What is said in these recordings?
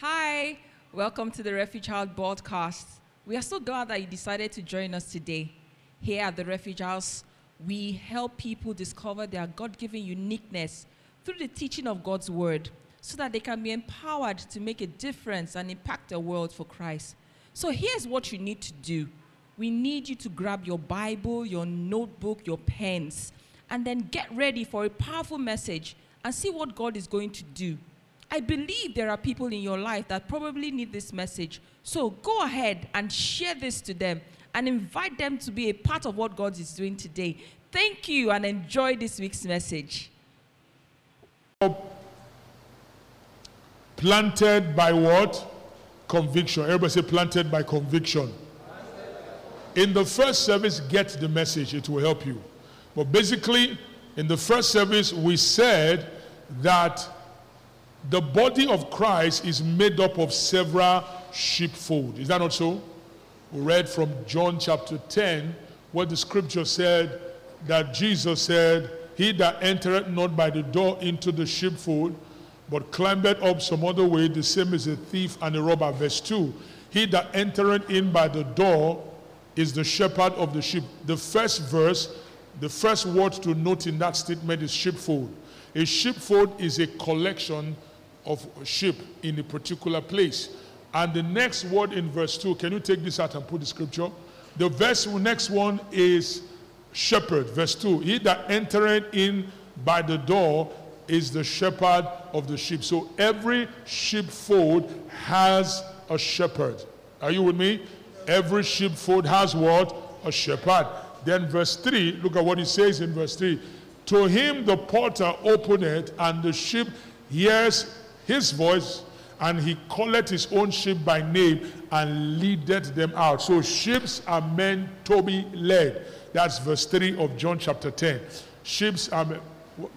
Hi, welcome to the Refuge House broadcast. We are so glad that you decided to join us today. Here at the Refuge House, we help people discover their God given uniqueness through the teaching of God's Word so that they can be empowered to make a difference and impact the world for Christ. So here's what you need to do we need you to grab your Bible, your notebook, your pens, and then get ready for a powerful message and see what God is going to do. I believe there are people in your life that probably need this message. So go ahead and share this to them and invite them to be a part of what God is doing today. Thank you and enjoy this week's message. Planted by what? Conviction. Everybody say planted by conviction. In the first service, get the message, it will help you. But basically, in the first service, we said that the body of Christ is made up of several sheepfold. Is that not so? We read from John chapter 10, where the scripture said that Jesus said, He that entereth not by the door into the sheepfold, but climbeth up some other way, the same is a thief and a robber. Verse 2 He that entereth in by the door is the shepherd of the sheep. The first verse, the first word to note in that statement is sheepfold. A sheepfold is a collection of sheep in a particular place. And the next word in verse 2, can you take this out and put the scripture? The verse next one is shepherd. Verse 2 He that entereth in by the door is the shepherd of the sheep. So every sheepfold has a shepherd. Are you with me? Every sheepfold has what? A shepherd. Then verse 3, look at what he says in verse 3. To him the porter openeth, and the sheep hears his voice, and he called his own sheep by name and leadeth them out. So sheep are meant to be led. That's verse 3 of John chapter 10. Sheep are meant,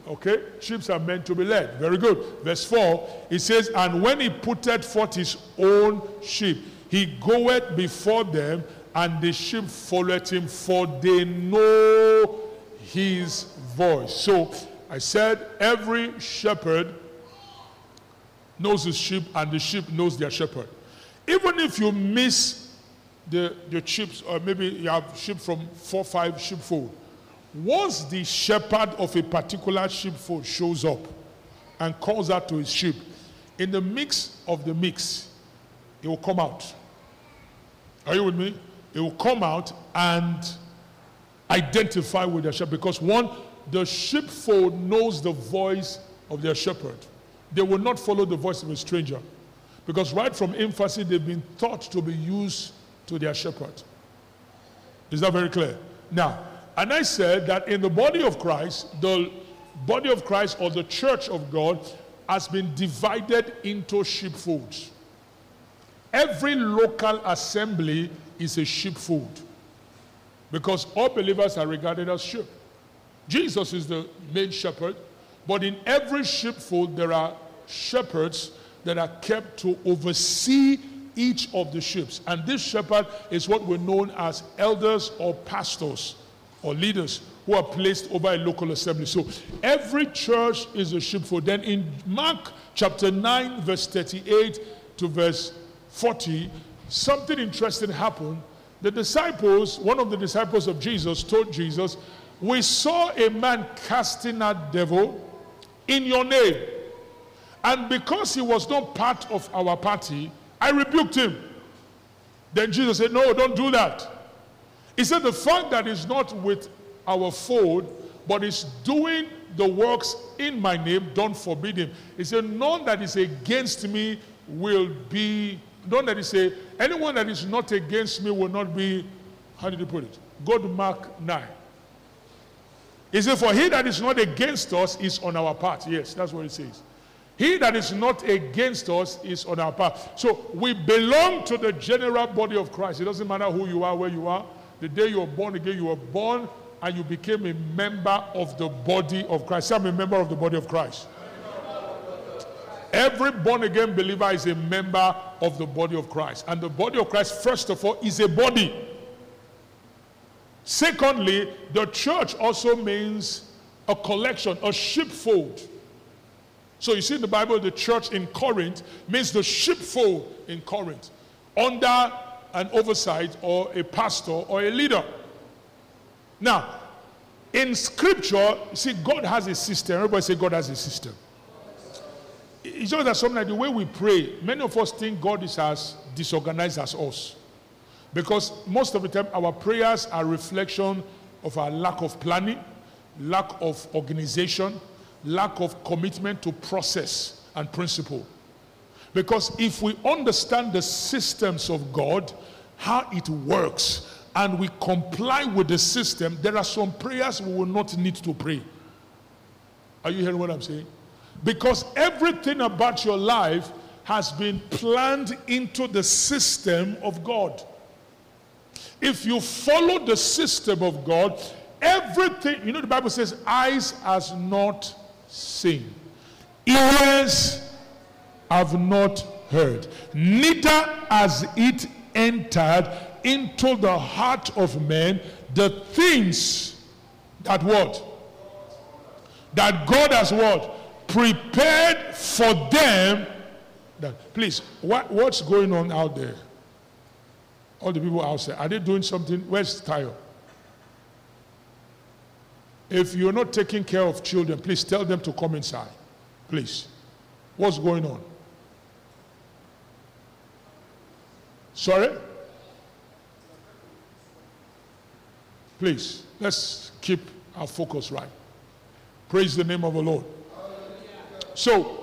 okay? Sheep are meant to be led. Very good. Verse 4, it says, And when he putteth forth his own sheep, he goeth before them, and the sheep followeth him, for they know his voice. So I said, every shepherd knows his sheep, and the sheep knows their shepherd. Even if you miss the, the sheep, or maybe you have sheep from four, five sheepfold, once the shepherd of a particular sheepfold shows up and calls out to his sheep, in the mix of the mix, he will come out. Are you with me? He will come out and identify with their shepherd because one, the sheepfold knows the voice of their shepherd. They will not follow the voice of a stranger. Because right from infancy, they've been taught to be used to their shepherd. Is that very clear? Now, and I said that in the body of Christ, the body of Christ or the church of God has been divided into sheepfolds. Every local assembly is a sheepfold because all believers are regarded as sheep. Jesus is the main shepherd, but in every sheepfold, there are shepherds that are kept to oversee each of the sheep. And this shepherd is what we're known as elders or pastors or leaders who are placed over a local assembly. So every church is a sheepfold. Then in Mark chapter 9, verse 38 to verse 40, something interesting happened. The disciples, one of the disciples of Jesus, told Jesus, We saw a man casting out devil in your name. And because he was not part of our party, I rebuked him. Then Jesus said, No, don't do that. He said, The fact that he's not with our fold, but is doing the works in my name, don't forbid him. He said, None that is against me will be, none that is a, anyone that is not against me will not be, how did he put it? Go to Mark 9. He said, For he that is not against us is on our part. Yes, that's what it says. He that is not against us is on our part. So we belong to the general body of Christ. It doesn't matter who you are, where you are. The day you were born again, you were born and you became a member of the body of Christ. Say, I'm a member of the body of Christ. Every born again believer is a member of the body of Christ. And the body of Christ, first of all, is a body. Secondly, the church also means a collection, a sheepfold. So you see in the Bible, the church in Corinth means the sheepfold in Corinth, under an oversight or a pastor or a leader. Now, in scripture, you see, God has a system. Everybody say God has a system. It's just that sometimes like the way we pray, many of us think God is as disorganized as us. Because most of the time, our prayers are reflection of our lack of planning, lack of organization, lack of commitment to process and principle. Because if we understand the systems of God, how it works, and we comply with the system, there are some prayers we will not need to pray. Are you hearing what I'm saying? Because everything about your life has been planned into the system of God. If you follow the system of God, everything, you know, the Bible says, eyes has not seen, ears have not heard, neither has it entered into the heart of men the things that what? That God has what? Prepared for them. That, please, what, what's going on out there? All the people outside, are they doing something? Where's Tayo? If you're not taking care of children, please tell them to come inside. Please. What's going on? Sorry? Please, let's keep our focus right. Praise the name of the Lord. So,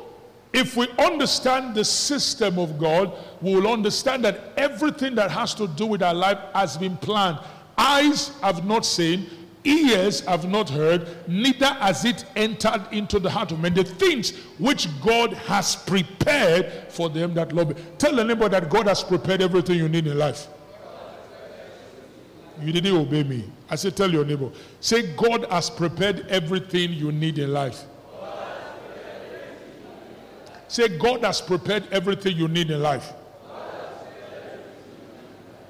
if we understand the system of God, we will understand that everything that has to do with our life has been planned. Eyes have not seen, ears have not heard, neither has it entered into the heart of men. The things which God has prepared for them that love Him. Tell the neighbor that God has prepared everything you need in life. You didn't obey me. I said, tell your neighbor. Say, God has prepared everything you need in life. Say, God has prepared everything you need in life.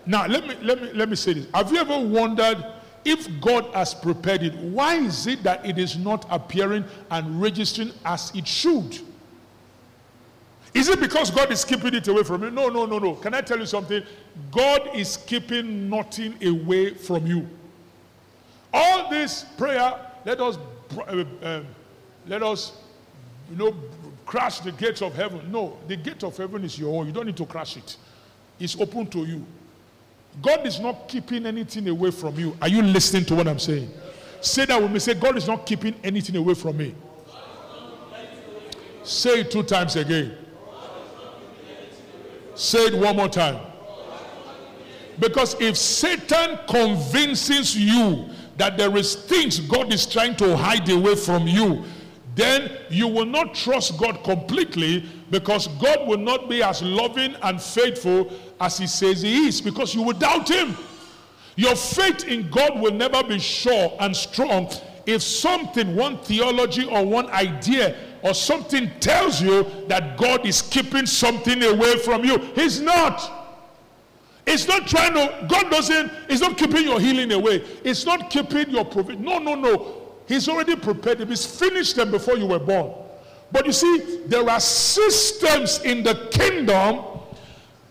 Now, let me, let, me, let me say this. Have you ever wondered if God has prepared it, why is it that it is not appearing and registering as it should? Is it because God is keeping it away from you? No, no, no, no. Can I tell you something? God is keeping nothing away from you. All this prayer, let us, uh, uh, let us, you know, crash the gates of heaven. No, the gate of heaven is your own. You don't need to crash it. It's open to you. God is not keeping anything away from you. Are you listening to what I'm saying? Say that with me. Say, God is not keeping anything away from me. Say it two times again. Say it one more time. Because if Satan convinces you that there is things God is trying to hide away from you, then you will not trust God completely because God will not be as loving and faithful as he says he is because you will doubt him. Your faith in God will never be sure and strong if something, one theology or one idea or something tells you that God is keeping something away from you. He's not. It's not trying to, God doesn't, He's not keeping your healing away. It's not keeping your provision. No, no, no. He's already prepared them. He's finished them before you were born. But you see, there are systems in the kingdom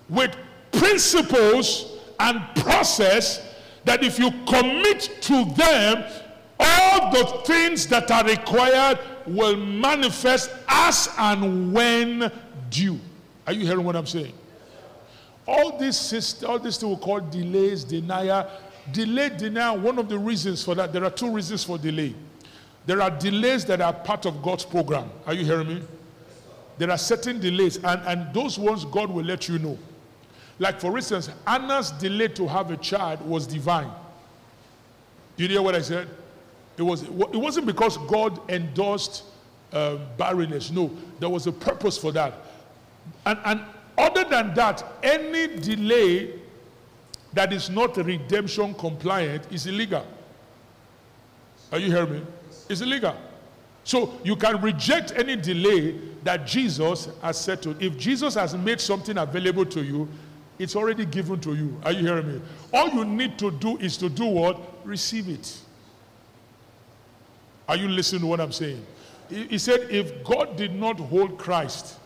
with principles and process that if you commit to them, all the things that are required will manifest as and when due. Are you hearing what I'm saying? All this, all this thing we call delays, denial, delay, denial. One of the reasons for that, there are two reasons for delay. There are delays that are part of God's program. Are you hearing me? There are certain delays, and, and those ones God will let you know. Like, for instance, Hannah's delay to have a child was divine. Did you hear what I said? It, was, it wasn't because God endorsed uh, barrenness. No, there was a purpose for that. And, and other than that, any delay that is not redemption compliant is illegal. Are you hearing me? It's illegal. So you can reject any delay that Jesus has to. If Jesus has made something available to you, it's already given to you. Are you hearing me? All you need to do is to do what? Receive it. Are you listening to what I'm saying? He said, if God did not hold Christ,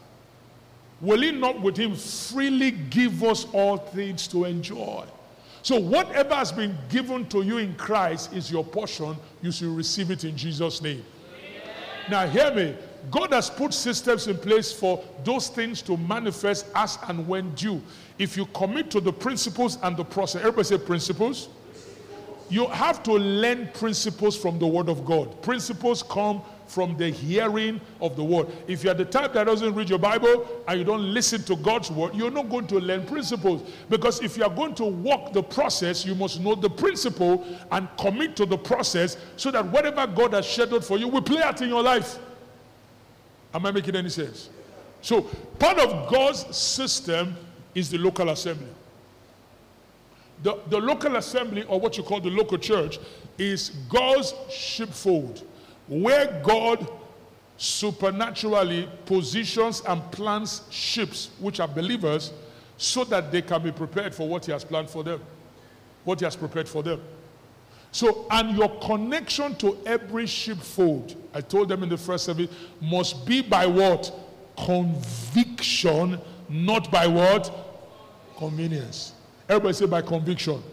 will he not with him freely give us all things to enjoy? So, whatever has been given to you in Christ is your portion. You should receive it in Jesus' name. Now, hear me. God has put systems in place for those things to manifest as and when due. If you commit to the principles and the process, everybody say principles. You have to learn principles from the Word of God. Principles come from the hearing of the Word. If you're the type that doesn't read your Bible and you don't listen to God's Word, you're not going to learn principles. Because if you are going to walk the process, you must know the principle and commit to the process so that whatever God has scheduled for you will play out in your life. Am I making any sense? So, part of God's system is the local assembly. The, the local assembly, or what you call the local church, is God's sheepfold, where God supernaturally positions and plants ships, which are believers, so that they can be prepared for what He has planned for them, what He has prepared for them. So, and your connection to every sheepfold, I told them in the first service, must be by what? Conviction, not by what? Convenience. Everybody say by conviction.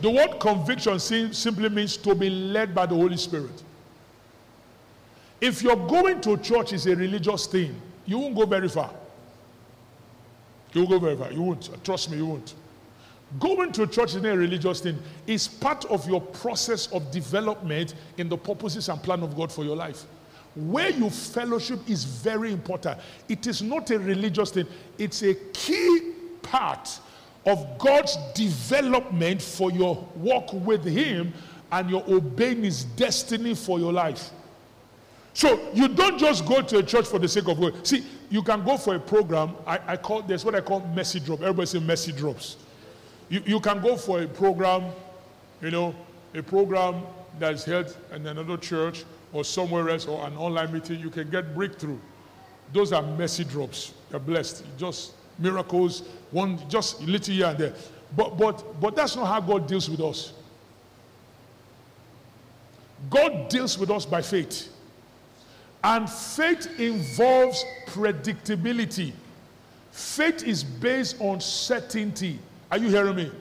The word conviction simply means to be led by the Holy Spirit. If you're going to church is a religious thing, you won't go very far. You won't go very far. You won't. Trust me, you won't. Going to church is not a religious thing. It's part of your process of development in the purposes and plan of God for your life. Where you fellowship is very important. It is not a religious thing, it's a key part of God's development for your walk with Him and your obeying His destiny for your life. So you don't just go to a church for the sake of going. See, you can go for a program. I, I call this what I call messy drop. Everybody say messy drops. You, you can go for a program, you know, a program that is held in another church or somewhere else or an online meeting. You can get breakthrough. Those are messy drops. You're blessed. Just miracles, one just little here and there. But but but that's not how God deals with us. God deals with us by faith. And faith involves predictability. Faith is based on certainty. Are you hearing me?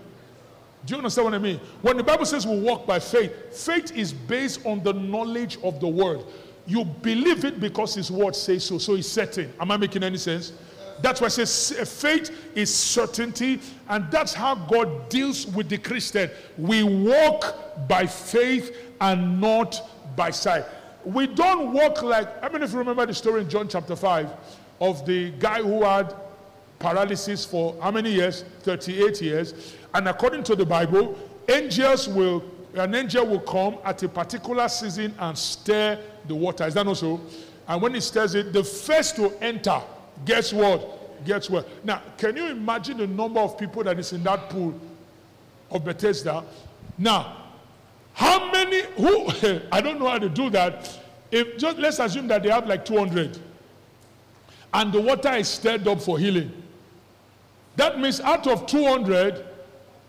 Do you understand what I mean? When the Bible says we walk by faith, faith is based on the knowledge of the word. You believe it because his word says so, so it's certain. Am I making any sense? That's why I say faith is certainty, and that's how God deals with the Christian. We walk by faith and not by sight. We don't walk like, I mean, if you remember the story in John chapter 5 of the guy who had paralysis for how many years? 38 years. And according to the Bible, angels will, an angel will come at a particular season and stir the water. Is that not so? And when he stirs it, the first to enter, guess what? Gets what? Now, can you imagine the number of people that is in that pool of Bethesda? Now, how many, who, I don't know how to do that. If just let's assume that they have like 200 and the water is stirred up for healing. That means out of 200,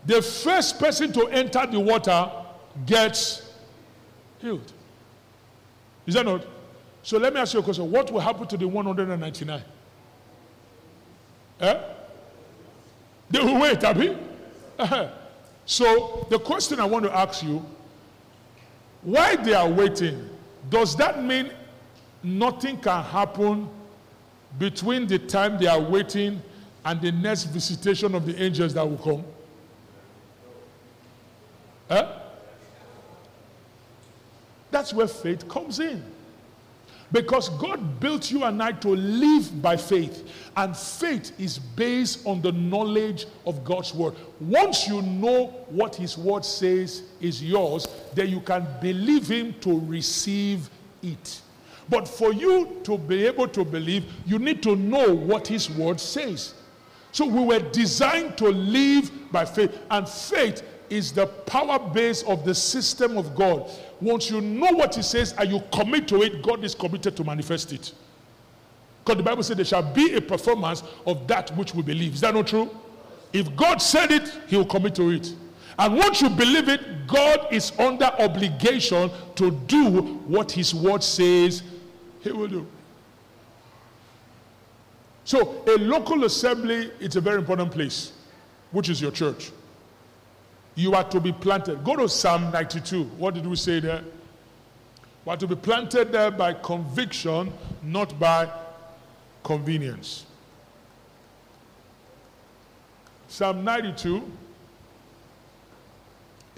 the first person to enter the water gets healed. Is that not? So let me ask you a question. What will happen to the 199? Eh? They will wait, abi. so the question I want to ask you, why they are waiting, does that mean nothing can happen between the time they are waiting and the next visitation of the angels that will come? Eh? That's where faith comes in. Because God built you and I to live by faith. And faith is based on the knowledge of God's word. Once you know what his word says is yours, then you can believe him to receive it. But for you to be able to believe, you need to know what his word says. So we were designed to live by faith. And faith is the power base of the system of God. Once you know what He says and you commit to it, God is committed to manifest it. Because the Bible said there shall be a performance of that which we believe. Is that not true? If God said it, He will commit to it. And once you believe it, God is under obligation to do what His word says He will do. So, a local assembly, it's a very important place, which is your church. You are to be planted. Go to Psalm 92. What did we say there? We are to be planted there by conviction, not by convenience. Psalm 92.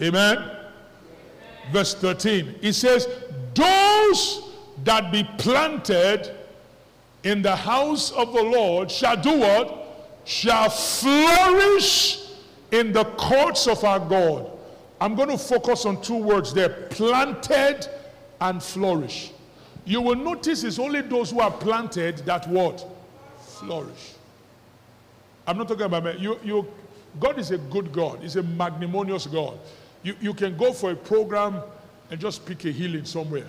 Amen. Amen. Verse 13. It says, Those that be planted in the house of the Lord shall do what? Shall flourish in the courts of our God. I'm going to focus on two words there planted and flourish. You will notice it's only those who are planted that what? Flourish. I'm not talking about. You, you, God is a good God, He's a magnanimous God. You, you can go for a program and just pick a healing somewhere.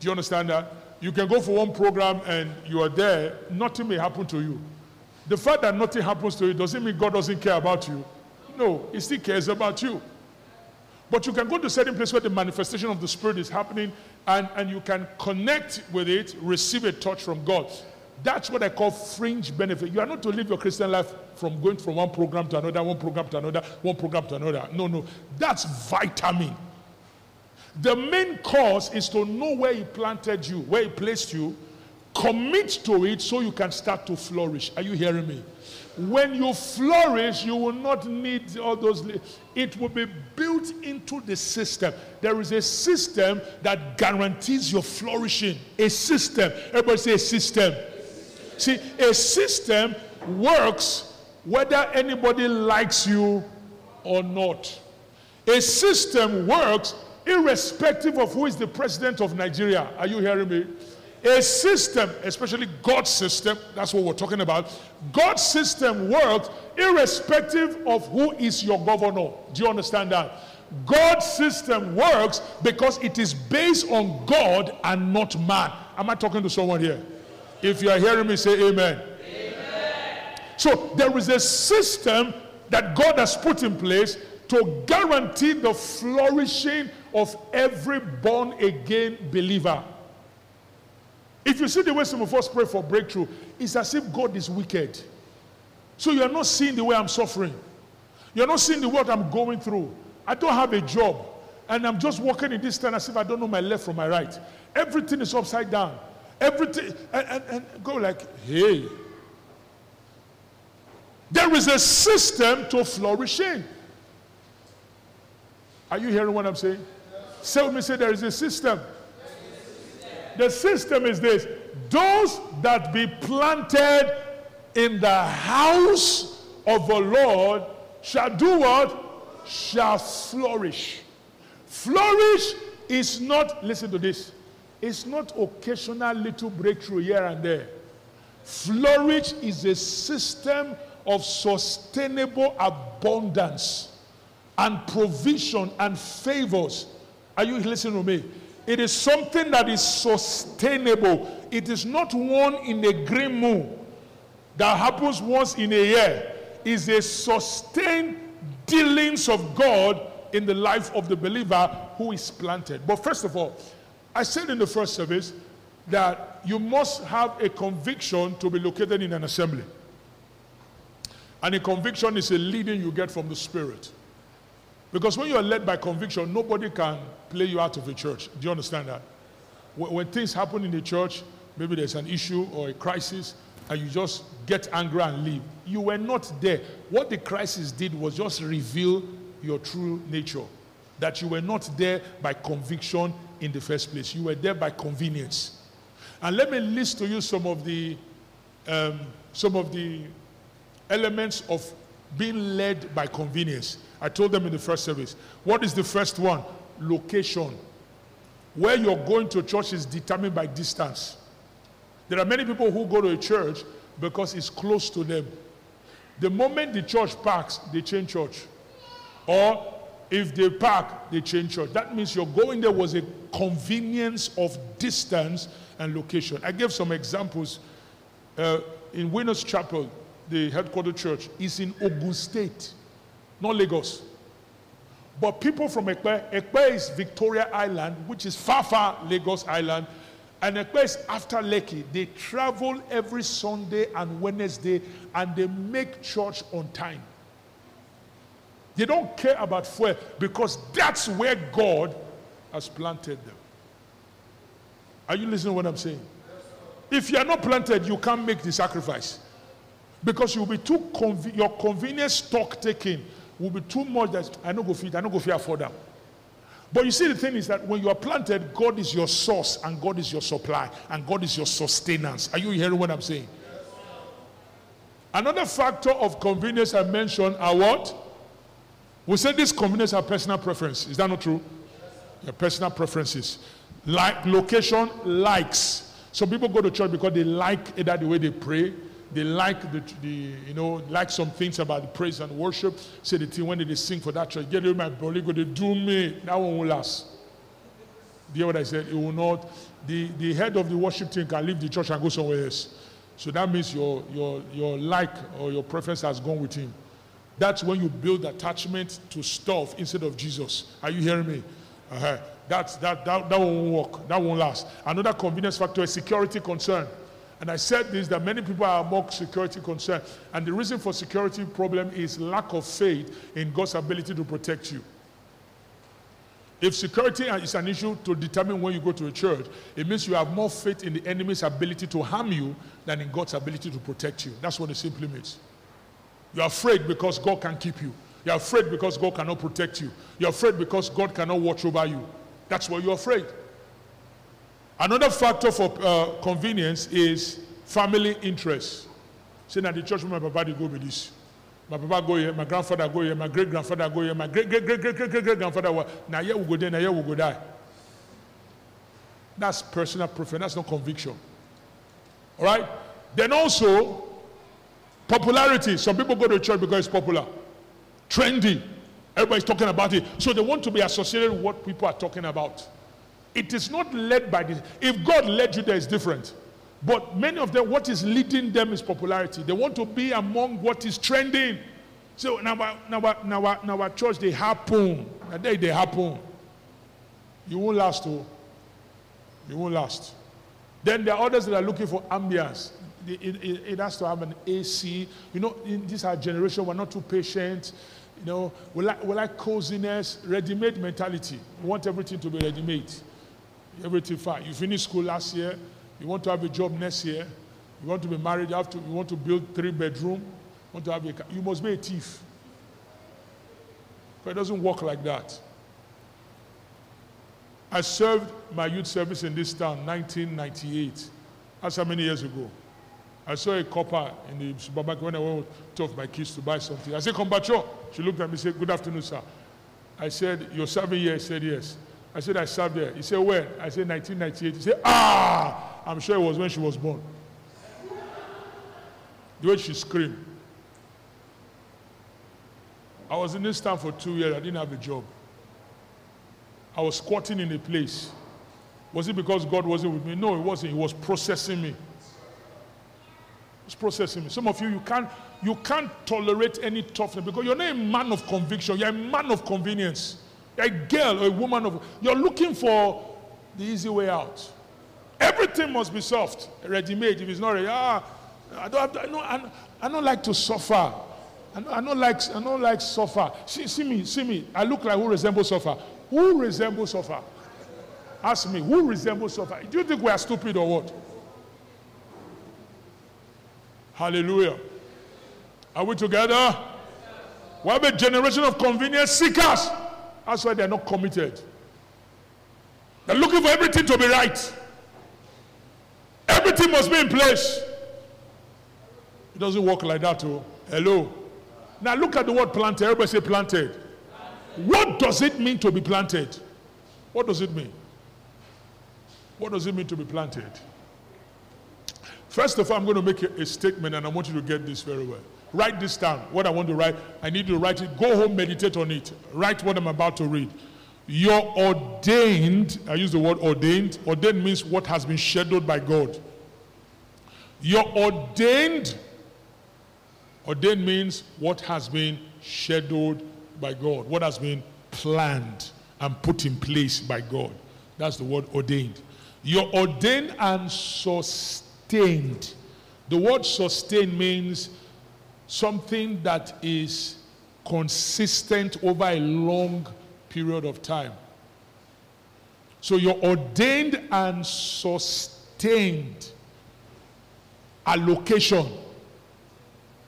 Do you understand that? You can go for one program and you are there, nothing may happen to you. The fact that nothing happens to you doesn't mean God doesn't care about you. No, He still cares about you. But you can go to certain place where the manifestation of the Spirit is happening and, and you can connect with it, receive a touch from God. That's what I call fringe benefit. You are not to live your Christian life from going from one program to another, one program to another, one program to another. No, no. That's vitamin. The main cause is to know where He planted you, where He placed you, commit to it so you can start to flourish. Are you hearing me? When you flourish, you will not need all those. It will be built into the system. There is a system that guarantees your flourishing. A system. Everybody say a system. See, a system works whether anybody likes you or not. A system works irrespective of who is the president of Nigeria. Are you hearing me? A system, especially God's system, that's what we're talking about. God's system works irrespective of who is your governor. Do you understand that? God's system works because it is based on God and not man. Am I talking to someone here? If you are hearing me, say amen. amen. So there is a system that God has put in place to guarantee the flourishing of every born again believer. If you see the way some of us pray for breakthrough, it's as if God is wicked. So you are not seeing the way I'm suffering. You're not seeing the what I'm going through. I don't have a job. And I'm just walking in this tent as if I don't know my left from my right. Everything is upside down. Everything. And, and, and go like, hey. There is a system to flourishing. Are you hearing what I'm saying? Say with me, say there is a system. The system is this those that be planted in the house of the Lord shall do what? Shall flourish. Flourish is not, listen to this, it's not occasional little breakthrough here and there. Flourish is a system of sustainable abundance and provision and favors. Are you listening to me? It is something that is sustainable. It is not one in a green moon that happens once in a year. It's a sustained dealings of God in the life of the believer who is planted. But first of all, I said in the first service that you must have a conviction to be located in an assembly. And a conviction is a leading you get from the Spirit. Because when you are led by conviction, nobody can play you out of a church. Do you understand that? When things happen in the church, maybe there's an issue or a crisis, and you just get angry and leave. You were not there. What the crisis did was just reveal your true nature. That you were not there by conviction in the first place. You were there by convenience. And let me list to you some of the um, some of the elements of being led by convenience. I told them in the first service. What is the first one? Location. Where you're going to church is determined by distance. There are many people who go to a church because it's close to them. The moment the church parks, they change church. Or if they park, they change church. That means your going there was a convenience of distance and location. I gave some examples. Uh, in Winners Chapel, the headquarters church, is in Ogun State not Lagos. But people from Ekpe, Ekpe is Victoria Island, which is far, far Lagos Island. And a place after Lekki, they travel every Sunday and Wednesday and they make church on time. They don't care about fuel because that's where God has planted them. Are you listening to what I'm saying? If you are not planted, you can't make the sacrifice. Because you'll be too conv- your convenience stock taking will be too much that I don't go feed, I don't go feed for them. But you see, the thing is that when you are planted, God is your source and God is your supply and God is your sustenance. Are you hearing what I'm saying? Another factor of convenience I mentioned are what? We said this convenience are personal preference. Is that not true? Your personal preferences. Like location, likes. Some people go to church because they like either the way they pray, they like the, the you know, like some things about the praise and worship. Say the thing when they sing for that church, get rid my body, go they do me. That one will last. Do you hear what I said? It will not. The, the head of the worship team can leave the church and go somewhere else. So that means your, your, your like or your preference has gone with him. That's when you build attachment to stuff instead of Jesus. Are you hearing me? Uh-huh. That's, that, that, that won't work. That won't last. Another convenience factor is security concern. And I said this that many people are more security concerned. And the reason for security problem is lack of faith in God's ability to protect you. If security is an issue to determine when you go to a church, it means you have more faith in the enemy's ability to harm you than in God's ability to protect you. That's what it simply means. You're afraid because God can keep you. You're afraid because God cannot protect you. You're afraid because God cannot watch over you. That's why you're afraid. Another factor for uh, convenience is family interest. Say that the church my papa go with this. My papa go here, my grandfather go here, my great grandfather go here, my great great great great great great great grandfather. Now here we go there, now here we go die. That's personal preference. That's not conviction. All right. Then also popularity. Some people go to church because it's popular, trendy. Everybody's talking about it, so they want to be associated with what people are talking about. It is not led by this. If God led you there, it's different. But many of them, what is leading them is popularity. They want to be among what is trending. So now, now, now, now our church, they happen. Now they, they happen. You won't last, oh. You won't last. Then there are others that are looking for ambience. It, it, it has to have an AC. You know, in this our generation, we're not too patient. You know, we like, we like coziness, ready-made mentality. We want everything to be ready-made everything fine. You finish school last year, you want to have a job next year, you want to be married, you, have to, you want to build three bedroom, want to have a you must be a thief. But it doesn't work like that. I served my youth service in this town 1998. That's how many years ago. I saw a corper in the supermarket when I went to off my kids to buy something. I said, Combacho. She looked at me and said, Good afternoon, sir. I said, You're serving here? He said, Yes. I said, I served there. He said, when? I said, 1998. He said, ah, I'm sure it was when she was born. The way she screamed. I was in this town for two years. I didn't have a job. I was squatting in a place. Was it because God wasn't with me? No, it wasn't. He was processing me. Was processing me. Some of you, you can't, you can't tolerate any toughness because you're not a man of conviction. You're a man of convenience. A girl or a woman of. You're looking for the easy way out. Everything must be soft, ready-made. If it's not ready, ah, I don't, have, I, don't, I don't like to suffer. I don't, I don't like, I don't like suffer. See, see me, see me. I look like who resembles suffer. Who resembles suffer? Ask me, who resembles suffer? Do you think we are stupid or what? Hallelujah. Are we together? We have a generation of convenience seekers. That's why they're not committed. They're looking for everything to be right. Everything must be in place. It doesn't work like that, oh. Hello. Now look at the word planted. Everybody say planted. planted. What does it mean to be planted? What does it mean? What does it mean to be planted? First of all, I'm going to make a, a statement and I want you to get this very well. Write this down. What I want to write, I need to write it. Go home, meditate on it. Write what I'm about to read. You're ordained. I use the word ordained. Ordained means what has been scheduled by God. You're ordained. Ordained means what has been scheduled by God, what has been planned and put in place by God. That's the word ordained. You're ordained and sustained. The word sustained means something that is consistent over a long period of time. So you're ordained and sustained. Allocation.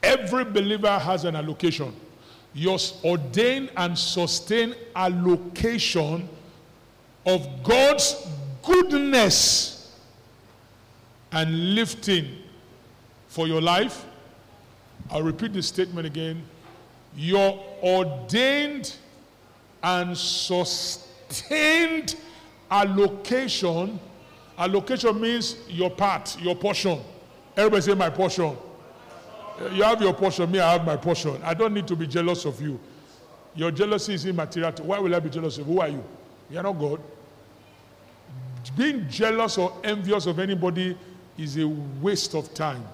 Every believer has an allocation. Your ordained and sustained allocation of God's goodness and lifting for your life. I'll repeat this statement again. Your ordained and sustained allocation. Allocation means your part, your portion. Everybody say, My portion. You have your portion, me, I have my portion. I don't need to be jealous of you. Your jealousy is immaterial. Why will I be jealous of you? Who are you? You are not God. Being jealous or envious of anybody is a waste of time.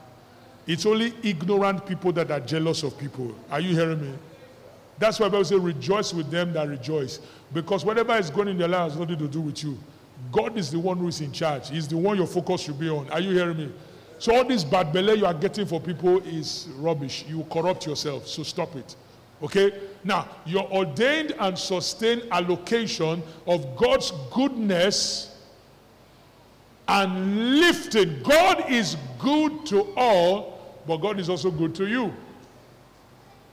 It's only ignorant people that are jealous of people. Are you hearing me? That's why Bible says, rejoice with them that rejoice. Because whatever is going in their life has nothing to do with you. God is the one who is in charge. He's the one your focus should be on. Are you hearing me? So all this bad belly you are getting for people is rubbish. You corrupt yourself. So stop it. Okay? Now, your ordained and sustained allocation of God's goodness and lifting. God is good to all, but God is also good to you.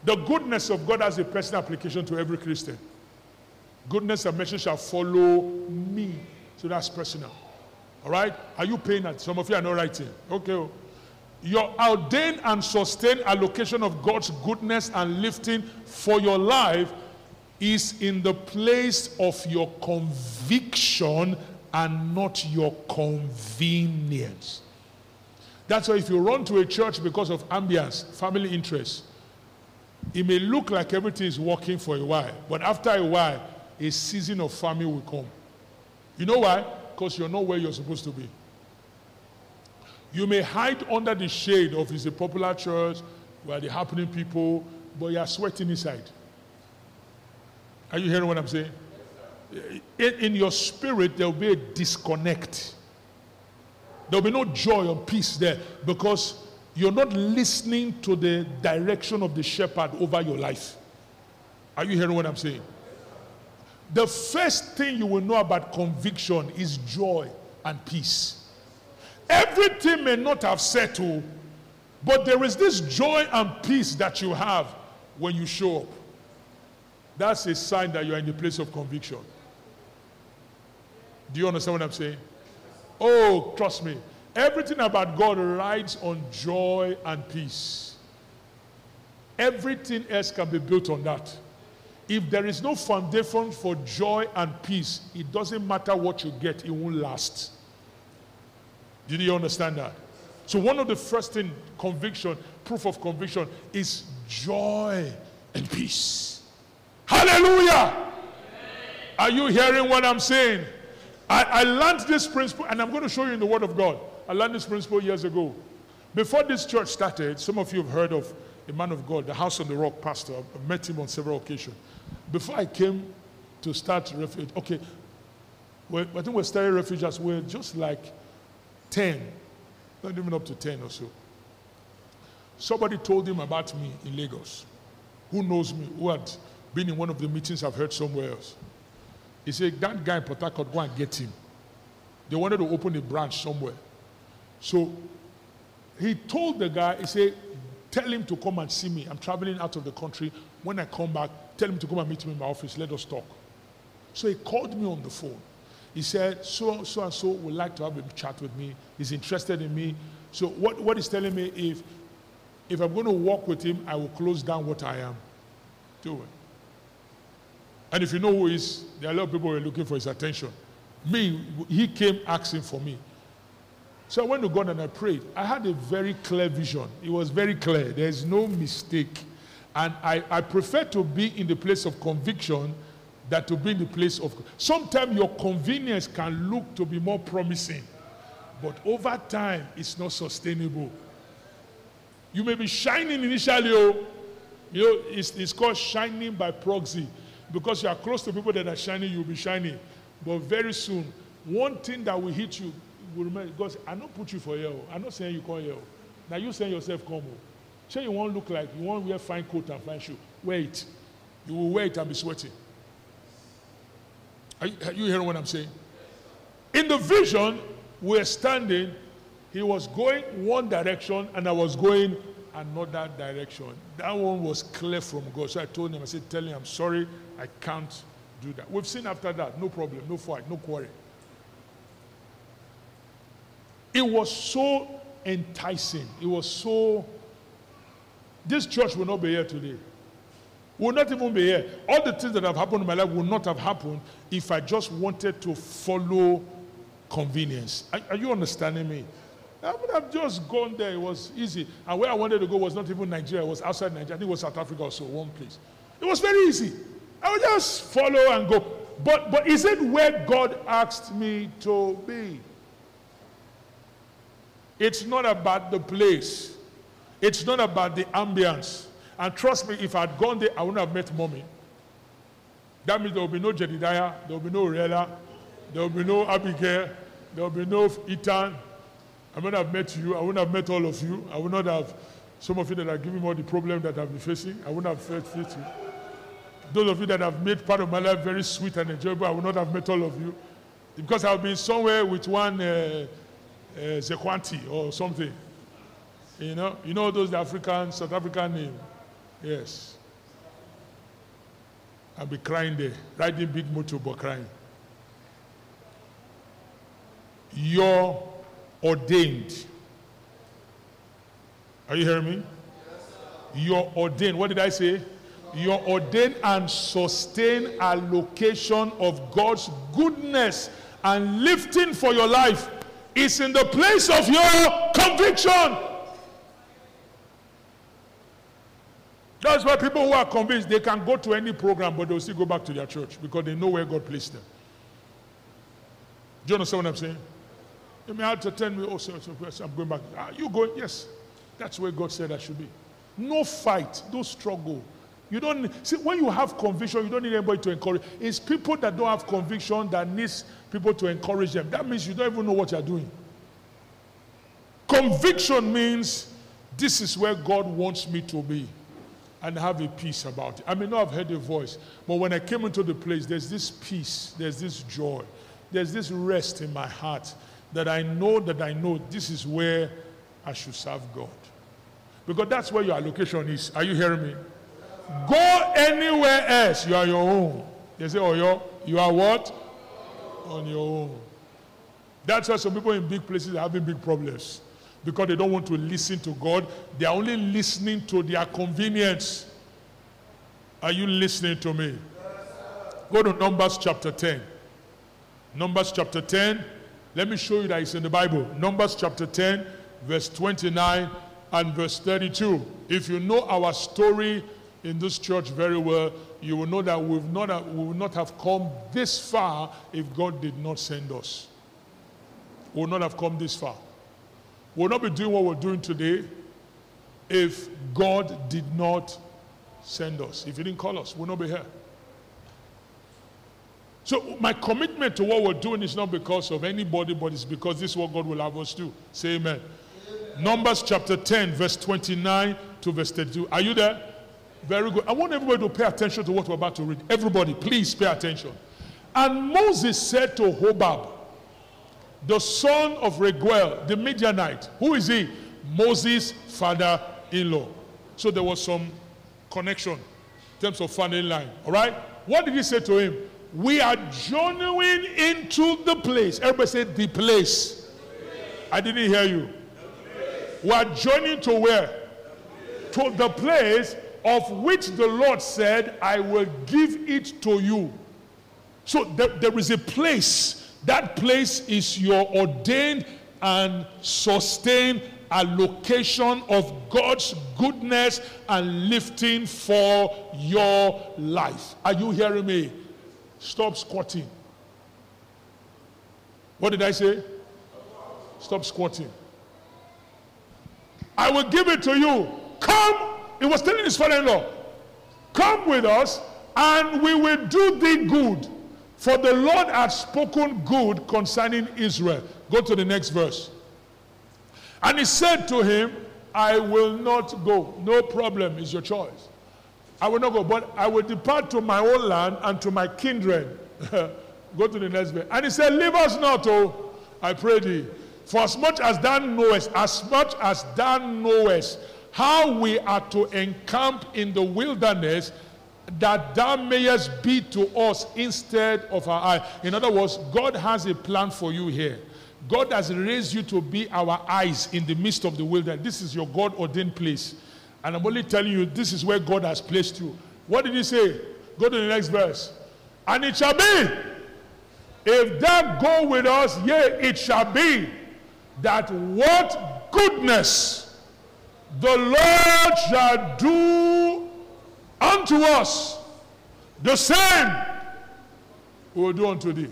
The goodness of God has a personal application to every Christian. Goodness and mercy shall follow me. So that's personal. All right? Are you paying that? Some of you are not writing. Okay. Oh. Your ordained and sustained allocation of God's goodness and lifting for your life is in the place of your conviction and not your convenience. That's why if you run to a church because of ambience, family interest, it may look like everything is working for a while, but after a while, a season of famine will come. You know why? Because you're not where you're supposed to be. You may hide under the shade of it's a popular church where the happening people, but you are sweating inside. Are you hearing what I'm saying? In, in your spirit, there will be a disconnect. There will be no joy or peace there because you're not listening to the direction of the shepherd over your life. Are you hearing what I'm saying? The first thing you will know about conviction is joy and peace. Everything may not have settled, but there is this joy and peace that you have when you show up. That's a sign that you're in the place of conviction. Do you understand what I'm saying? Oh, trust me. Everything about God rides on joy and peace. Everything else can be built on that. If there is no foundation for joy and peace, it doesn't matter what you get, it won't last. Did you understand that? So, one of the first thing, conviction, proof of conviction, is joy and peace. Hallelujah! Are you hearing what I'm saying? I, I learned this principle, and I'm going to show you in the Word of God. I learned this principle years ago. Before this church started, some of you have heard of a man of God, the House on the Rock pastor. I've met him on several occasions. Before I came to start refuge, okay, I think we're starting refuges. We're just like 10, not even up to 10 or so. Somebody told him about me in Lagos. Who knows me? Who had been in one of the meetings I've heard somewhere else. He said, That guy in Port Harcourt, go and get him. They wanted to open a branch somewhere. So he told the guy, he said, Tell him to come and see me. I'm traveling out of the country. When I come back, tell him to come and meet me in my office. Let us talk. So he called me on the phone. He said, so, so and so would like to have a chat with me. He's interested in me. So what, what he's telling me, if, if I'm going to work with him, I will close down what I am doing. And if you know who he is, there are a lot of people who are looking for his attention. Me, he came asking for me. So I went to God and I prayed. I had a very clear vision. It was very clear. There's no mistake. And I, I prefer to be in the place of conviction than to be in the place of. Sometimes your convenience can look to be more promising, but over time, it's not sustainable. You may be shining initially, oh, you know, it's, it's called shining by proxy because you are close to people that are shining, you'll be shining. But very soon, one thing that will hit you will remember because I not put you for here. I'm not saying you come here. Now you saying yourself come. Say you won't look like you won't wear fine coat and fine shoe. Wear it. You will wear it and be sweating. Are you, are you hearing what I'm saying? In the vision, we're standing. He was going one direction and I was going another direction. That one was clear from God. So I told him, I said, Tell him I'm sorry, I can't do that. We've seen after that, no problem, no fight, no quarrel. It was so enticing. It was so. This church will not be here today. Will not even be here. All the things that have happened in my life will not have happened if I just wanted to follow convenience. Are, are you understanding me? I would have just gone there. It was easy. And where I wanted to go was not even Nigeria. It was outside Nigeria. I think it was South Africa or so, one place. It was very easy. I will just follow and go. But, but is it where God asked me to be? It's not about the place. It's not about the ambience. And trust me, if I'd gone there, I wouldn't have met mommy. That means there will be no Jedediah, there will be no Rella, there will be no Abigail, there will be no Ethan. I would not have met you. I wouldn't have met all of you. I would not have some of you that are giving me all the problem that I've been facing. I wouldn't have felt you. Those of you that have made part of my life very sweet and enjoyable, I would not have met all of you. Because I've been somewhere with one uh, uh, Zekwanti or something. You know, you know those African, South African name. Yes. I'll be crying there, riding big motor but crying. You're ordained. Are you hearing me? You're ordained. What did I say? You're ordained and sustained allocation of God's goodness and lifting for your life is in the place of your conviction. That's why people who are convinced they can go to any program, but they'll still go back to their church because they know where God placed them. Do you understand what I'm saying? You may have to tell me, oh, so, so I'm going back. Are you going? Yes. That's where God said I should be. No fight, no struggle. You don't see when you have conviction, you don't need anybody to encourage. It's people that don't have conviction that needs people to encourage them. That means you don't even know what you're doing. Conviction means this is where God wants me to be and have a peace about it. I may not have heard a voice, but when I came into the place, there's this peace, there's this joy, there's this rest in my heart that I know that I know this is where I should serve God. Because that's where your allocation is. Are you hearing me? Go anywhere else, you are your own. They say, oh, you are what? On your own. That's why some people in big places are having big problems. Because they don't want to listen to God. They are only listening to their convenience. Are you listening to me? Go to Numbers chapter 10. Numbers chapter 10. Let me show you that it's in the Bible. Numbers chapter 10, verse 29 and verse 32. If you know our story in this church very well, you will know that not, uh, we would not have come this far if God did not send us. We would not have come this far. We will not be doing what we're doing today if God did not send us. If He didn't call us, we would not be here. So my commitment to what we're doing is not because of anybody, but it's because this is what God will have us do. Say amen. amen. Numbers chapter 10, verse 29 to verse 32. Are you there? Very good. I want everybody to pay attention to what we're about to read. Everybody, please pay attention. And Moses said to Hobab, the son of Raguel, the Midianite. Who is he? Moses' father in law. So there was some connection in terms of family line. All right? What did he say to him? We are journeying into the place. Everybody said the place. I didn't hear you. We are journeying to where? To the place of which the Lord said, I will give it to you. So there, there is a place. That place is your ordained and sustained allocation of God's goodness and lifting for your life. Are you hearing me? Stop squatting. What did I say? Stop squatting. I will give it to you. Come. He was telling his father in law, Come with us, and we will do thee good. For the Lord hath spoken good concerning Israel. Go to the next verse. And he said to him, I will not go. No problem, is your choice. I will not go, but I will depart to my own land and to my kindred. go to the next verse. And he said, Leave us not, oh, I pray thee. For as much as thou knowest, as much as thou knowest how we are to encamp in the wilderness, that thou mayest be to us instead of our eye. In other words, God has a plan for you here. God has raised you to be our eyes in the midst of the wilderness. This is your God ordained place. And I'm only telling you, this is where God has placed you. What did he say? Go to the next verse. And it shall be, if thou go with us, yea, it shall be that what goodness the Lord shall do unto us, the same we will do unto thee.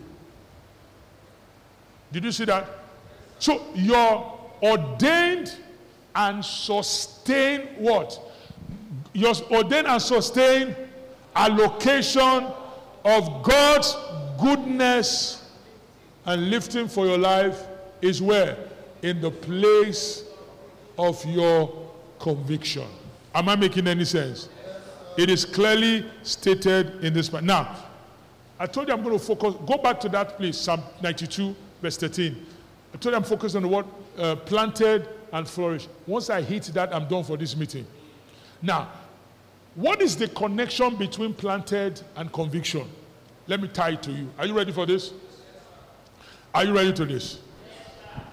Did you see that? So your ordained and sustained what? Your ordained and sustained allocation of God's goodness and lifting for your life is where? In the place of your conviction. Am I making any sense? It is clearly stated in this. Now, I told you I'm going to focus. Go back to that place, Psalm 92, verse 13. I told you I'm focused on the word uh, planted and flourished. Once I hit that, I'm done for this meeting. Now, what is the connection between planted and conviction? Let me tie it to you. Are you ready for this? Are you ready to this?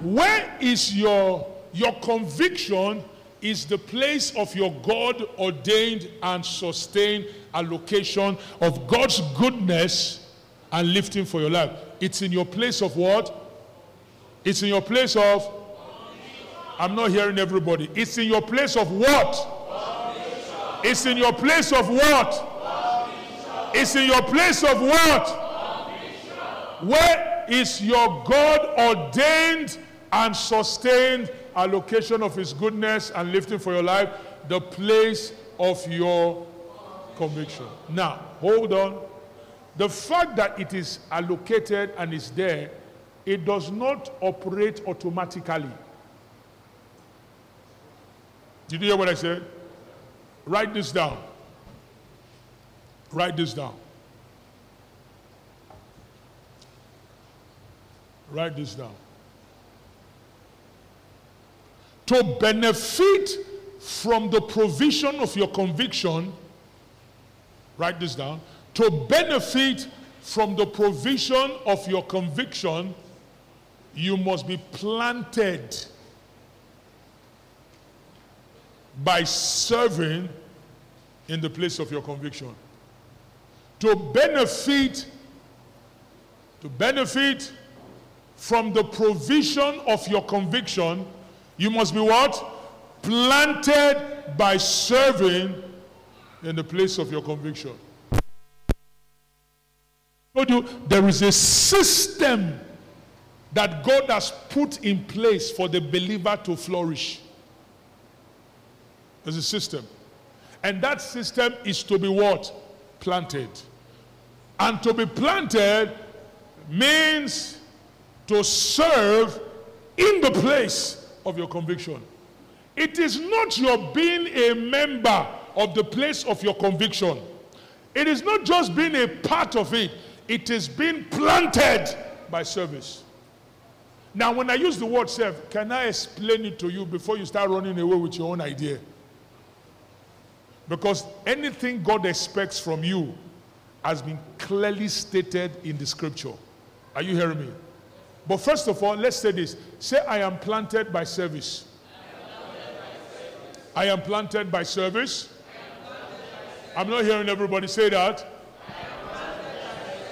Where is your your conviction is the place of your God ordained and sustained allocation of God's goodness and lifting for your life. It's in your place of what? It's in your place of. I'm not hearing everybody. It's in your place of what? It's in your place of what? It's in your place of what? Where is your God ordained and sustained allocation of His goodness and lifting for your life? The place of your conviction. Now, hold on. The fact that it is allocated and is there, it does not operate automatically. Did you hear what I said? Write this down. Write this down. Write this down. To benefit from the provision of your conviction, write this down. To benefit from the provision of your conviction, you must be planted by serving in the place of your conviction. To benefit, to benefit from the provision of your conviction, you must be what? Planted by serving in the place of your conviction. Told you there is a system that God has put in place for the believer to flourish. There's a system. And that system is to be what? Planted. And to be planted means to serve in the place of your conviction. It is not your being a member of the place of your conviction. It is not just being a part of it, it is being planted by service. Now, when I use the word serve, can I explain it to you before you start running away with your own idea? Because anything God expects from you has been clearly stated in the scripture. Are you hearing me? But first of all, let's say this. Say, I am planted by service. I am planted by service. I'm not hearing everybody say that.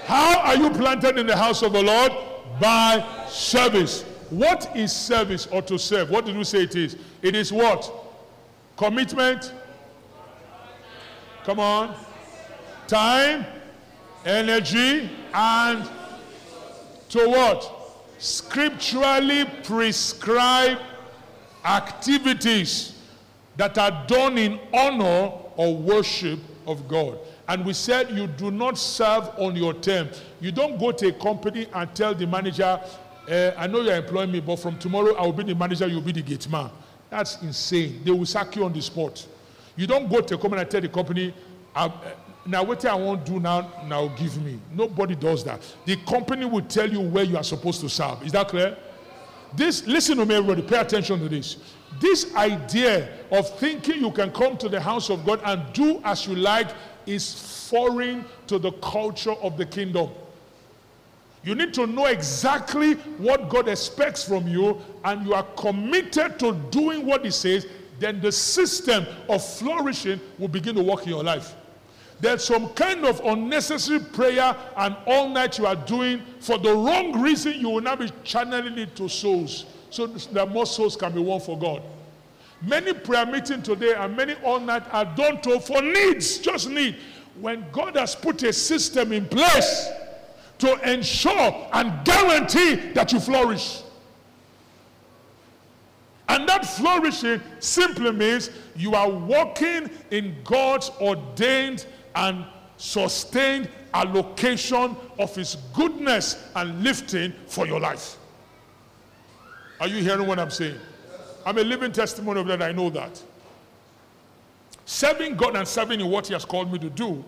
How are you planted in the house of the Lord? By service. What is service or to serve? What did we say it is? It is what? Commitment, Come on. Time, energy, and to what? Scripturally prescribed activities that are done in honor or worship of God. And we said you do not serve on your term. You don't go to a company and tell the manager, uh, I know you're employing me, but from tomorrow I will be the manager, you'll be the gate man. That's insane. They will sack you on the spot. You don't go to a company and tell the company, uh, now what I won't do now, now give me. Nobody does that. The company will tell you where you are supposed to serve. Is that clear? This, listen to me, everybody, pay attention to this. This idea of thinking you can come to the house of God and do as you like is foreign to the culture of the kingdom. You need to know exactly what God expects from you, and you are committed to doing what He says, then the system of flourishing will begin to work in your life. There's some kind of unnecessary prayer and all night you are doing for the wrong reason, you will now be channeling it to souls so that more souls can be won for God. Many prayer meetings today and many all night are done to for needs, just need. When God has put a system in place to ensure and guarantee that you flourish. And that flourishing simply means you are walking in God's ordained and sustained allocation of His goodness and lifting for your life. Are you hearing what I'm saying? I'm a living testimony of that. I know that. Serving God and serving in what He has called me to do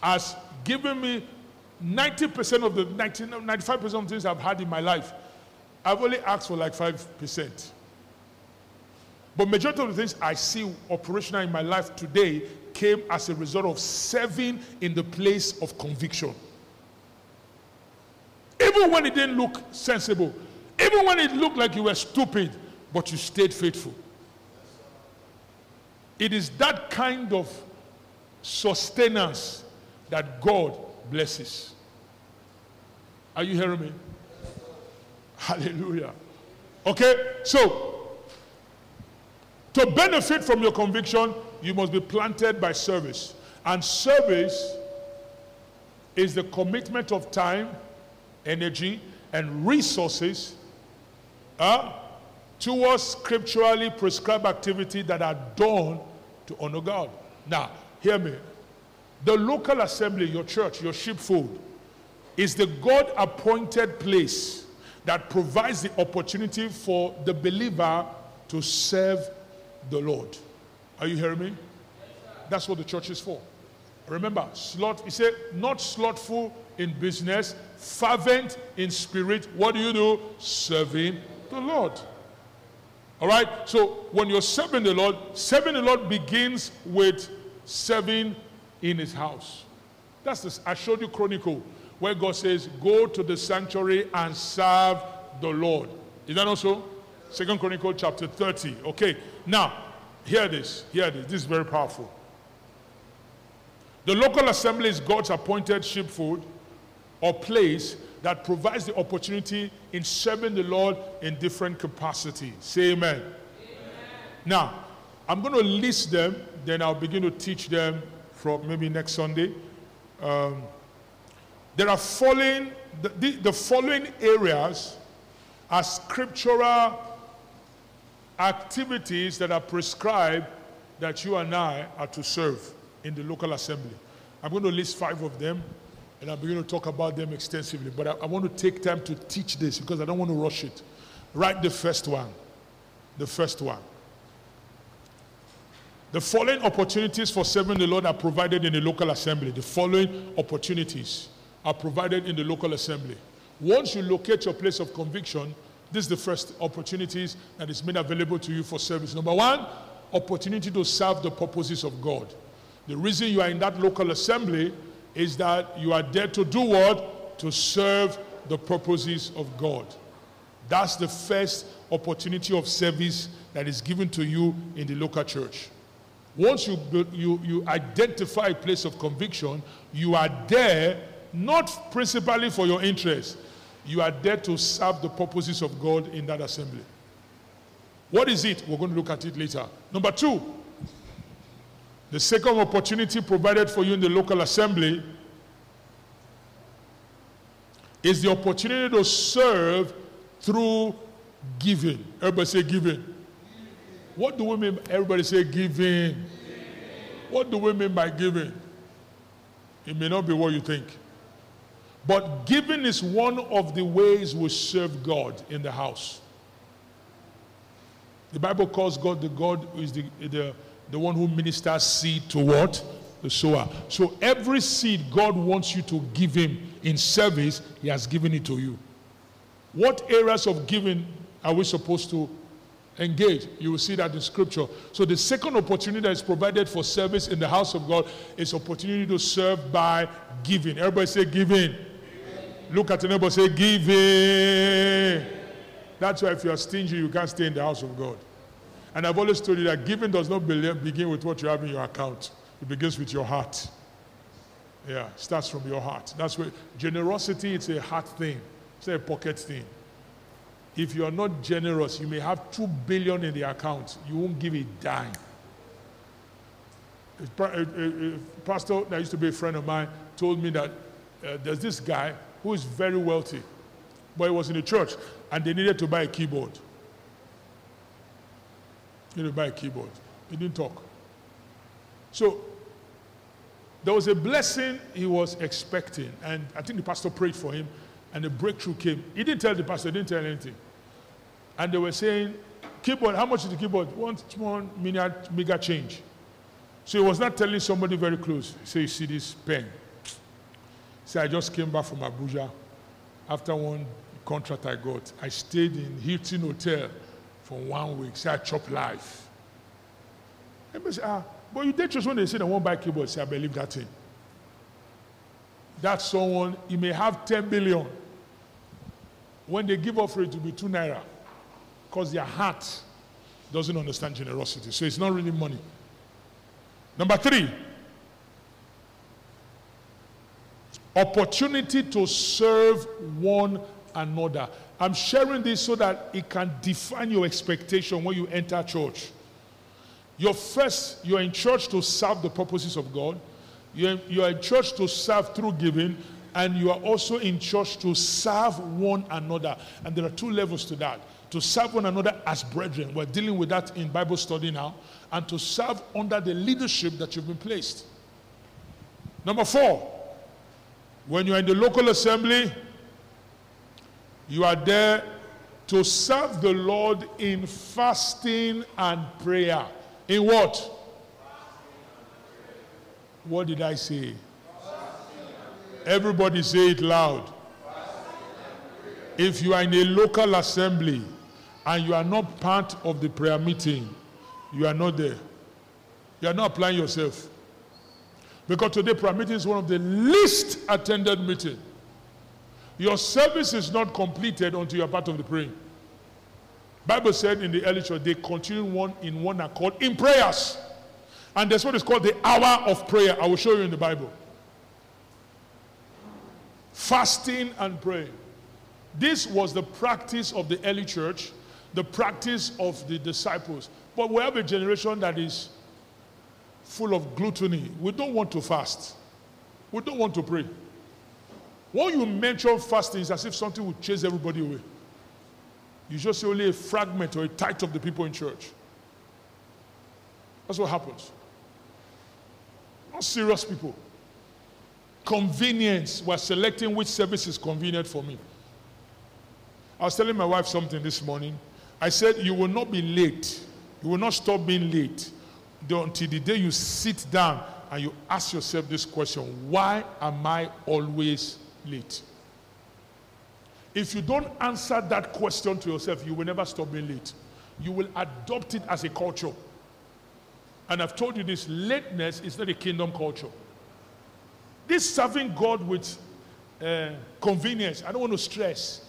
has given me 90% of the 90, 95% of things I've had in my life. I've only asked for like 5%. But majority of the things I see operational in my life today came as a result of serving in the place of conviction. Even when it didn't look sensible, even when it looked like you were stupid, but you stayed faithful. It is that kind of sustenance that God blesses. Are you hearing me? Hallelujah. Okay, so to benefit from your conviction, you must be planted by service. And service is the commitment of time, energy, and resources uh, towards scripturally prescribed activity that are done to honor God. Now, hear me. The local assembly, your church, your sheepfold, is the God appointed place that provides the opportunity for the believer to serve the Lord. Are you hearing me? That's what the church is for. Remember, slot, he said, not slothful in business, fervent in spirit. What do you do? Serving the Lord. All right? So when you're serving the Lord, serving the Lord begins with serving in his house. That's this. I showed you Chronicle, where God says, Go to the sanctuary and serve the Lord. Is that also? Second Chronicle chapter 30. Okay. Now, hear this. Hear this. This is very powerful. The local assembly is God's appointed sheepfold or place that provides the opportunity in serving the Lord in different capacities. Say amen. amen. Now, I'm going to list them, then I'll begin to teach them from maybe next Sunday. Um, there are following, the, the, the following areas are scriptural activities that are prescribed that you and I are to serve in the local assembly. I'm going to list five of them and I'm going to talk about them extensively. But I, I, want to take time to teach this because I don't want to rush it. Write the first one. The first one. The following opportunities for serving the Lord are provided in the local assembly. The following opportunities are provided in the local assembly. Once you locate your place of conviction, this is the first opportunities that is made available to you for service. Number one, opportunity to serve the purposes of God. The reason you are in that local assembly is that you are there to do what? To serve the purposes of God. That's the first opportunity of service that is given to you in the local church. Once you, you, you identify a place of conviction, you are there not principally for your interest, you are there to serve the purposes of God in that assembly. What is it? We're going to look at it later. Number two, the second opportunity provided for you in the local assembly is the opportunity to serve through giving. Everybody say giving. What do we mean? Everybody say giving. What do we mean by giving? It may not be what you think. But giving is one of the ways we serve God in the house. The Bible calls God the God who is the, the, the one who ministers seed to what? The sower. So every seed God wants you to give Him in service, He has given it to you. What areas of giving are we supposed to engage? You will see that in Scripture. So the second opportunity that is provided for service in the house of God is opportunity to serve by giving. Everybody say giving. Look at the neighbor, say give giving. That's why if you are stingy, you can't stay in the house of God. And I've always told you that giving does not begin with what you have in your account. It begins with your heart. Yeah, starts from your heart. That's where generosity, it's a heart thing. It's a pocket thing. If you are not generous, you may have two billion in the account. You won't give a dime. A, a, a pastor that used to be a friend of mine told me that uh, there's this guy who is very wealthy, but he was in the church and they needed to buy a keyboard. He to buy a keyboard. He didn't talk. So there was a blessing he was expecting, and I think the pastor prayed for him, and the breakthrough came. He didn't tell the pastor, he didn't tell anything. And they were saying, keyboard, how much is the keyboard? One small mega change. So he was not telling somebody very close. Say, you see this pen? Say, I just came back from Abuja after one contract I got. I stayed in Hilton Hotel for one week. Say, I chop life. Everybody say, ah, but you did just when they say they won't buy keyboard. Say, I believe that thing. That someone, he may have 10 billion. When they give off it, to be two naira. Because their heart doesn't understand generosity. So it's not really money. Number three, opportunity to serve one another. I'm sharing this so that it can define your expectation when you enter church. You're first, you're in church to serve the purposes of God. You're, you're in church to serve through giving, and you are also in church to serve one another. And there are two levels to that to serve one another as brethren. We're dealing with that in Bible study now, and to serve under the leadership that you've been placed. Number four, when you're in the local assembly, you are there to serve the Lord in fasting and prayer. In what? What did I say? Everybody say it loud. If you are in a local assembly and you are not part of the prayer meeting, you are not there. You are not applying yourself. Because today prayer meeting is one of the least attended meeting. Your service is not completed until you are part of the praying. Bible said in the early church they continue one in one accord in prayers. And that's what is called the hour of prayer. I will show you in the Bible. Fasting and praying. This was the practice of the early church, the practice of the disciples. But we have a generation that is full of gluttony. We don't want to fast. We don't want to pray. When you mention fasting, it's as if something would chase everybody away. You just see only a fragment or a tithe of the people in church. That's what happens. Not serious people. Convenience. We're selecting which service is convenient for me. I was telling my wife something this morning. I said, You will not be late. You will not stop being late until the day you sit down and you ask yourself this question Why am I always late? If you don't answer that question to yourself, you will never stop being late. You will adopt it as a culture. And I've told you this lateness is not a kingdom culture. This serving God with uh, convenience, I don't want to stress.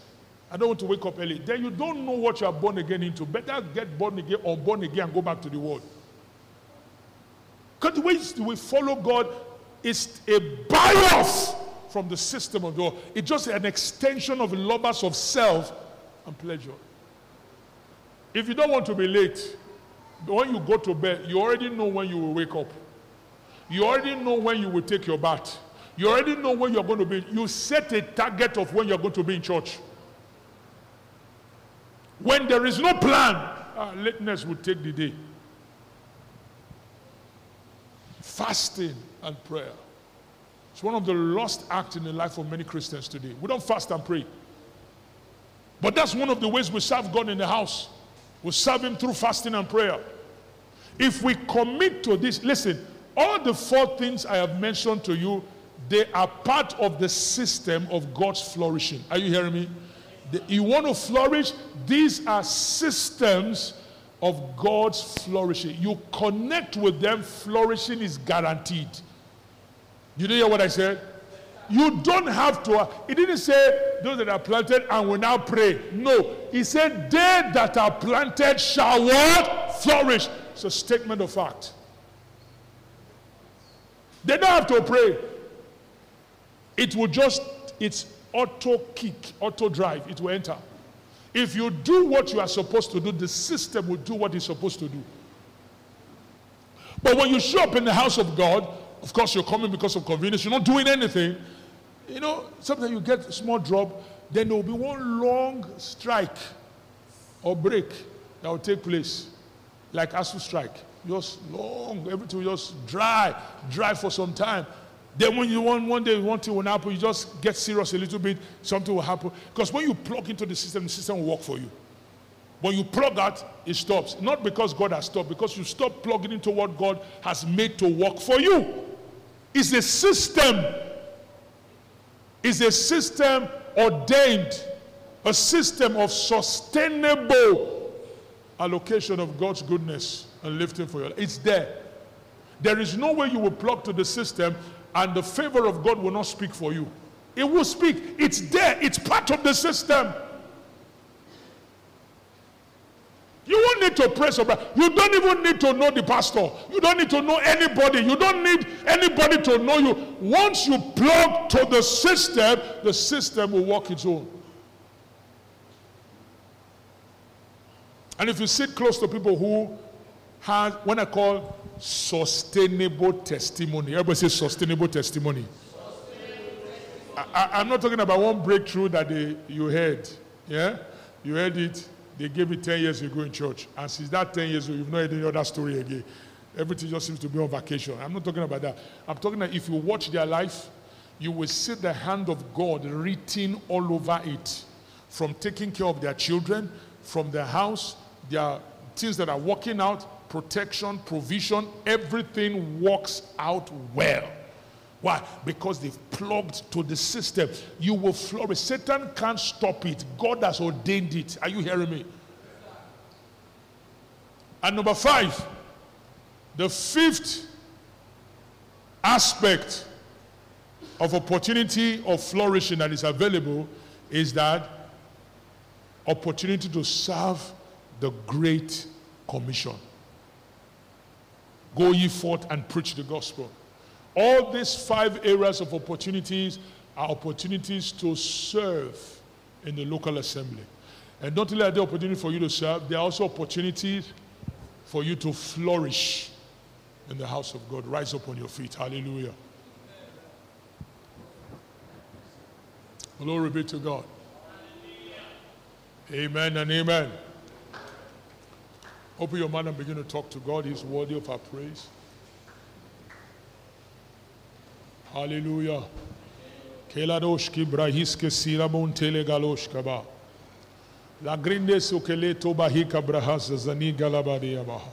I don't want to wake up early. Then you don't know what you are born again into. Better get born again or born again and go back to the world. Because the way we follow God is a bias from the system of God. It's just an extension of the lovers of self and pleasure. If you don't want to be late, when you go to bed, you already know when you will wake up. You already know when you will take your bath. You already know when you're going to be. You set a target of when you're going to be in church. When there is no plan, uh, lateness will take the day. Fasting and prayer. It's one of the lost acts in the life of many Christians today. We don't fast and pray. But that's one of the ways we serve God in the house. We serve Him through fasting and prayer. If we commit to this, listen, all the four things I have mentioned to you, they are part of the system of God's flourishing. Are you hearing me? The, you want to flourish? These are systems of God's flourishing. You connect with them, flourishing is guaranteed. You didn't hear what I said? You don't have to. Uh, he didn't say those that are planted and will now pray. No. He said, They that are planted shall what? Flourish. It's a statement of fact. They don't have to pray. It will just, it's auto kick, auto drive. It will enter. If you do what you are supposed to do, the system will do what it's supposed to do. But when you show up in the house of God, of course, you're coming because of convenience, you're not doing anything. You know, sometimes you get a small drop, then there will be one long strike or break that will take place, like ASUU strike. Just long, everything will just dry, dry for some time. Then when you want one day one thing will happen, you just get serious a little bit, something will happen. Because when you plug into the system, the system will work for you. When you plug out, it stops. Not because God has stopped, because you stop plugging into what God has made to work for you. It's a system. It's a system ordained, a system of sustainable allocation of God's goodness and lifting for you. It's there. There is no way you will plug to the system and the favor of God will not speak for you. It will speak. It's there. It's part of the system. You won't need to pray. You don't even need to know the pastor. You don't need to know anybody. You don't need anybody to know you. Once you plug to the system, the system will work its own. And if you sit close to people who have, when I call sustainable testimony, everybody say sustainable testimony. I, am not talking about one breakthrough that they, you heard. Yeah? You heard it they gave it 10 years ago in church. And since that 10 years you've not heard any other story again. Everything just seems to be on vacation. I'm not talking about that. I'm talking that if you watch their life, you will see the hand of God written all over it. From taking care of their children, from their house, their things that are working out, protection, provision, everything works out well. Why? Because they've plugged to the system. You will flourish. Satan can't stop it. God has ordained it. Are you hearing me? And number five, the fifth aspect of opportunity of flourishing that is available is that opportunity to serve the Great Commission. Go ye forth and preach the gospel. All these five areas of opportunities are opportunities to serve in the local assembly. And not only are there opportunities for you to serve, there are also opportunities for you to flourish in the house of God. Rise up on your feet. Hallelujah. Glory be to God. Amen and amen. Open your mind and begin to talk to God. He's worthy of our praise. Hallelujah. Keladoshki brahiske siramon telegaloshka ba. La grinde sukeleto bahika brahas zani galabadi yabaha.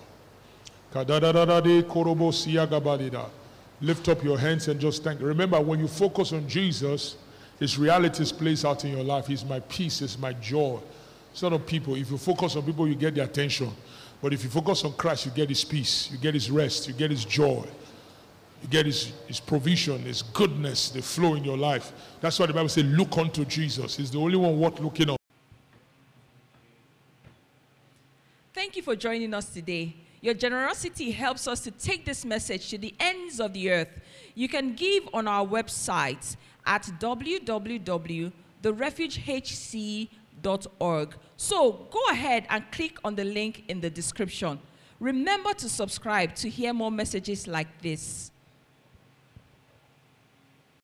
Kadadadadi korobosia gabadida. Lift up your hands and just thank. Remember, when you focus on Jesus, His realities plays out in your life. He's my peace, He's my joy. It's not people. If you focus on people, you get their attention. But if you focus on Christ, you get His peace, you get His rest, you get His joy. You get his, his provision, his goodness, the flow in your life. That's why the Bible says, look unto Jesus. He's the only one worth looking on. Thank you for joining us today. Your generosity helps us to take this message to the ends of the earth. You can give on our website at So go ahead and click on the link in the description. Remember to subscribe to hear more messages like this.